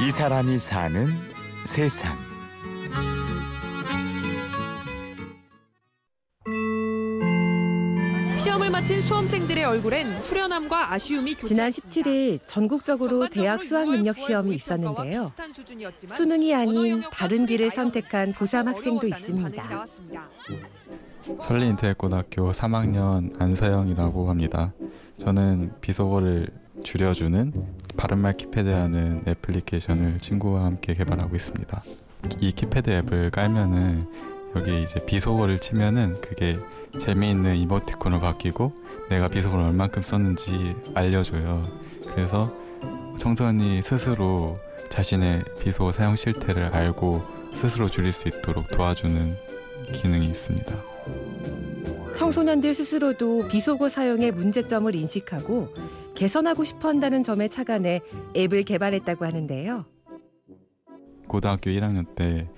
이 사람이 사는 세상. 시험을 마친 수험생들의 얼굴엔 후련함과 아쉬움이 지난 17일 전국적으로 대학 수학 능력 시험이 있었는데요. 수능이 아닌 다른 길을 선택한 고3 학생도 있습니다. 설리인터넷고등학교 3학년 안서영이라고 합니다. 저는 비속어를 줄여주는 바른말 키패드라는 애플리케이션을 친구와 함께 개발하고 있습니다. 이 키패드 앱을 깔면은 여기 이제 비속어를 치면은 그게 재미있는 이모티콘으로 바뀌고 내가 비속어를 얼만큼 썼는지 알려줘요. 그래서 청소년이 스스로 자신의 비속어 사용 실태를 알고 스스로 줄일 수 있도록 도와주는 기능이 있습니다. 청소년들 스스로도 비속어 사용의 문제점을 인식하고 개선하고 싶어 한다는 점에 착안해 앱을 개발했다고 하는데요. 고등학교 1학년 때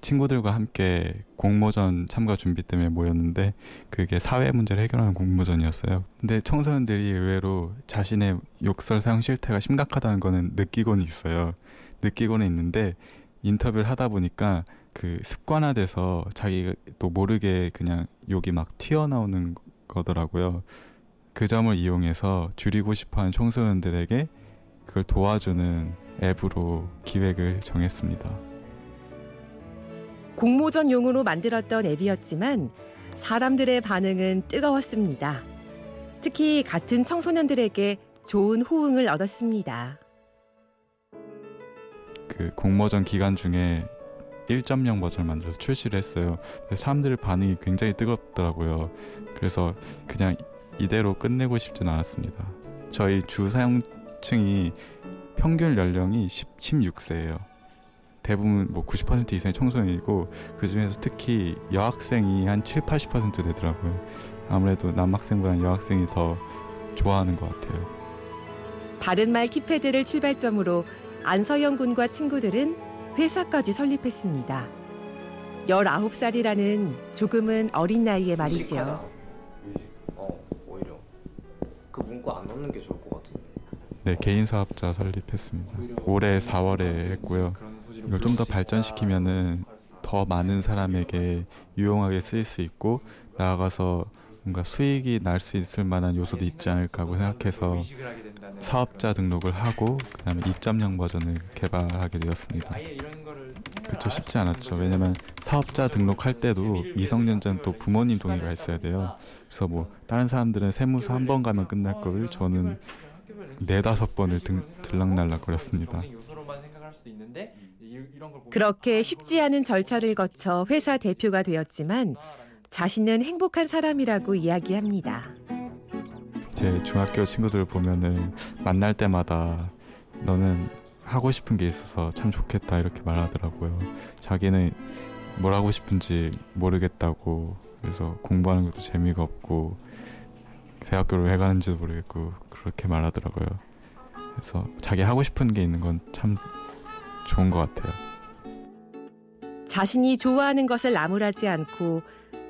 친구들과 함께 공모전 참가 준비 때문에 모였는데 그게 사회 문제를 해결하는 공모전이었어요. 근데 청소년들이 의외로 자신의 욕설 사용 실태가 심각하다는 거는 느끼고는 있어요. 느끼고는 있는데 인터뷰를 하다 보니까 그 습관화돼서 자기가 또 모르게 그냥 욕이 막 튀어나오는 거더라고요. 그 점을 이용해서 줄이고 싶어하는 청소년들에게 그걸 도와주는 앱으로 기획을 정했습니다. 공모전 용으로 만들었던 앱이었지만 사람들의 반응은 뜨거웠습니다. 특히 같은 청소년들에게 좋은 호응을 얻었습니다. 그 공모전 기간 중에 1.0 버전을 만들어서 출시를 했어요. 사람들의 반응이 굉장히 뜨겁더라고요. 그래서 그냥 이대로 끝내고 싶진 않았습니다. 저희 주 사용층이 평균 연령이 10, 16세예요. 대부분 뭐 90% 이상의 청소년이고 그 중에서 특히 여학생이 한 7, 80% 되더라고요. 아무래도 남학생보다는 여학생이 더 좋아하는 것 같아요. 바른말 키패드를 출발점으로 안서영 군과 친구들은 회사까지 설립했습니다. 19살이라는 조금은 어린 나이에 말이죠. 어, 오히려 그 문구 안 넣는 게 좋을 것 같은데. 네, 개인 사업자 설립했습니다. 올해 4월에 했고요. 이걸 좀 더 발전시키면은 더 많은 사람에게 유용하게 쓰일 수 있고 나아가서 뭔가 수익이 날 수 있을 만한 요소도 있지 않을까 하고 생각해서 사업자 등록을 하고 그다음에 2.0 버전을 개발하게 되었습니다. 그쵸 쉽지 않았죠. 왜냐면 사업자 등록할 때도 미성년자는 또 부모님 동의가 있어야 돼요. 그래서 뭐 다른 사람들은 세무서 한 번 가면 끝날 거를 저는 네다섯 번을 등, 들락날락 거렸습니다. 그렇게 쉽지 않은 절차를 거쳐 회사 대표가 되었지만 자신은 행복한 사람이라고 이야기합니다. 제 중학교 친구들 보면은 만날 때마다 너는 하고 싶은 게 있어서 참 좋겠다 이렇게 말하더라고요. 자기는 뭘 하고 싶은지 모르겠다고 그래서 공부하는 것도 재미가 없고 대학교를 왜 가는지도 모르겠고 그렇게 말하더라고요. 그래서 자기 하고 싶은 게 있는 건 참 좋은 것 같아요. 자신이 좋아하는 것을 나무라지 않고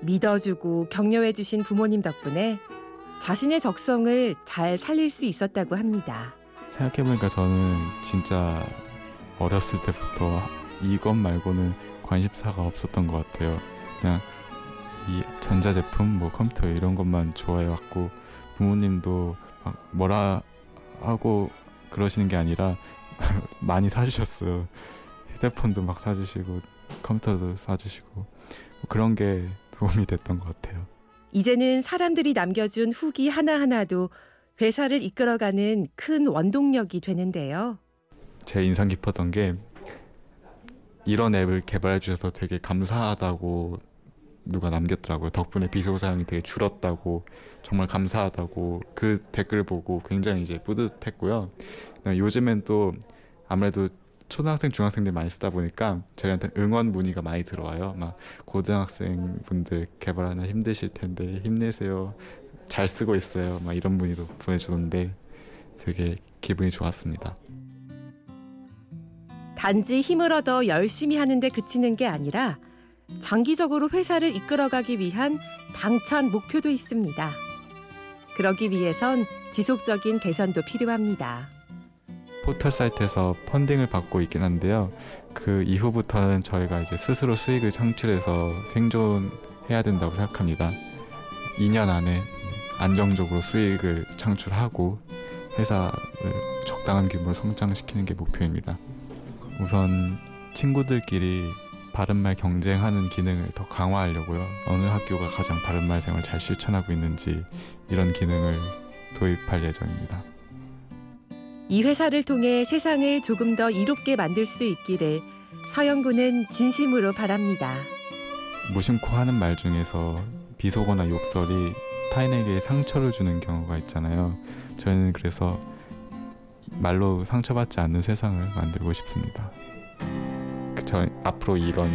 믿어주고 격려해주신 부모님 덕분에 자신의 적성을 잘 살릴 수 있었다고 합니다. 생각해보니까 저는 진짜 어렸을 때부터 이것 말고는 관심사가 없었던 것 같아요. 그냥 이 전자제품, 뭐 컴퓨터 이런 것만 좋아해왔고 부모님도 막 뭐라 하고 그러시는 게 아니라 많이 사주셨어요. 휴대폰도 막 사주시고 컴퓨터도 사주시고 그런 게 도움이 됐던 것 같아요. 이제는 사람들이 남겨준 후기 하나하나도 회사를 이끌어가는 큰 원동력이 되는데요. 제 인상 깊었던 게 이런 앱을 개발해 주셔서 되게 감사하다고 누가 남겼더라고요. 덕분에 비속 사용이 되게 줄었다고 정말 감사하다고 그 댓글 보고 굉장히 이제 뿌듯했고요. 요즘엔 또 아무래도 초등학생, 중학생들 많이 쓰다 보니까 저희한테 응원 문의가 많이 들어와요. 막 고등학생 분들 개발하는 힘드실 텐데 힘내세요. 잘 쓰고 있어요. 막 이런 문의도 보내주던데 되게 기분이 좋았습니다. 단지 힘을 얻어 열심히 하는데 그치는 게 아니라 장기적으로 회사를 이끌어가기 위한 당찬 목표도 있습니다. 그러기 위해선 지속적인 개선도 필요합니다. 포털 사이트에서 펀딩을 받고 있긴 한데요. 그 이후부터는 저희가 이제 스스로 수익을 창출해서 생존해야 된다고 생각합니다. 2년 안에 안정적으로 수익을 창출하고 회사를 적당한 규모로 성장시키는 게 목표입니다. 우선 친구들끼리 바른말 경쟁하는 기능을 더 강화하려고요. 어느 학교가 가장 바른말 생활을 잘 실천하고 있는지 이런 기능을 도입할 예정입니다. 이 회사를 통해 세상을 조금 더 이롭게 만들 수 있기를 서영군은 진심으로 바랍니다. 무심코 하는 말 중에서 비속어나 욕설이 타인에게 상처를 주는 경우가 있잖아요. 저희는 그래서 말로 상처받지 않는 세상을 만들고 싶습니다. 그저 앞으로 이런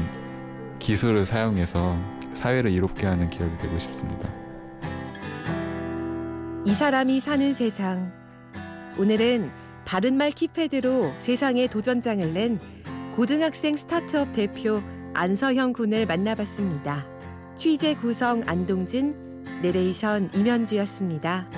기술을 사용해서 사회를 이롭게 하는 기업이 되고 싶습니다. 이 사람이 사는 세상. 오늘은 바른말 키패드로 세상에 도전장을 낸 고등학생 스타트업 대표 안서형 군을 만나봤습니다. 취재 구성 안동진, 내레이션 임현주였습니다.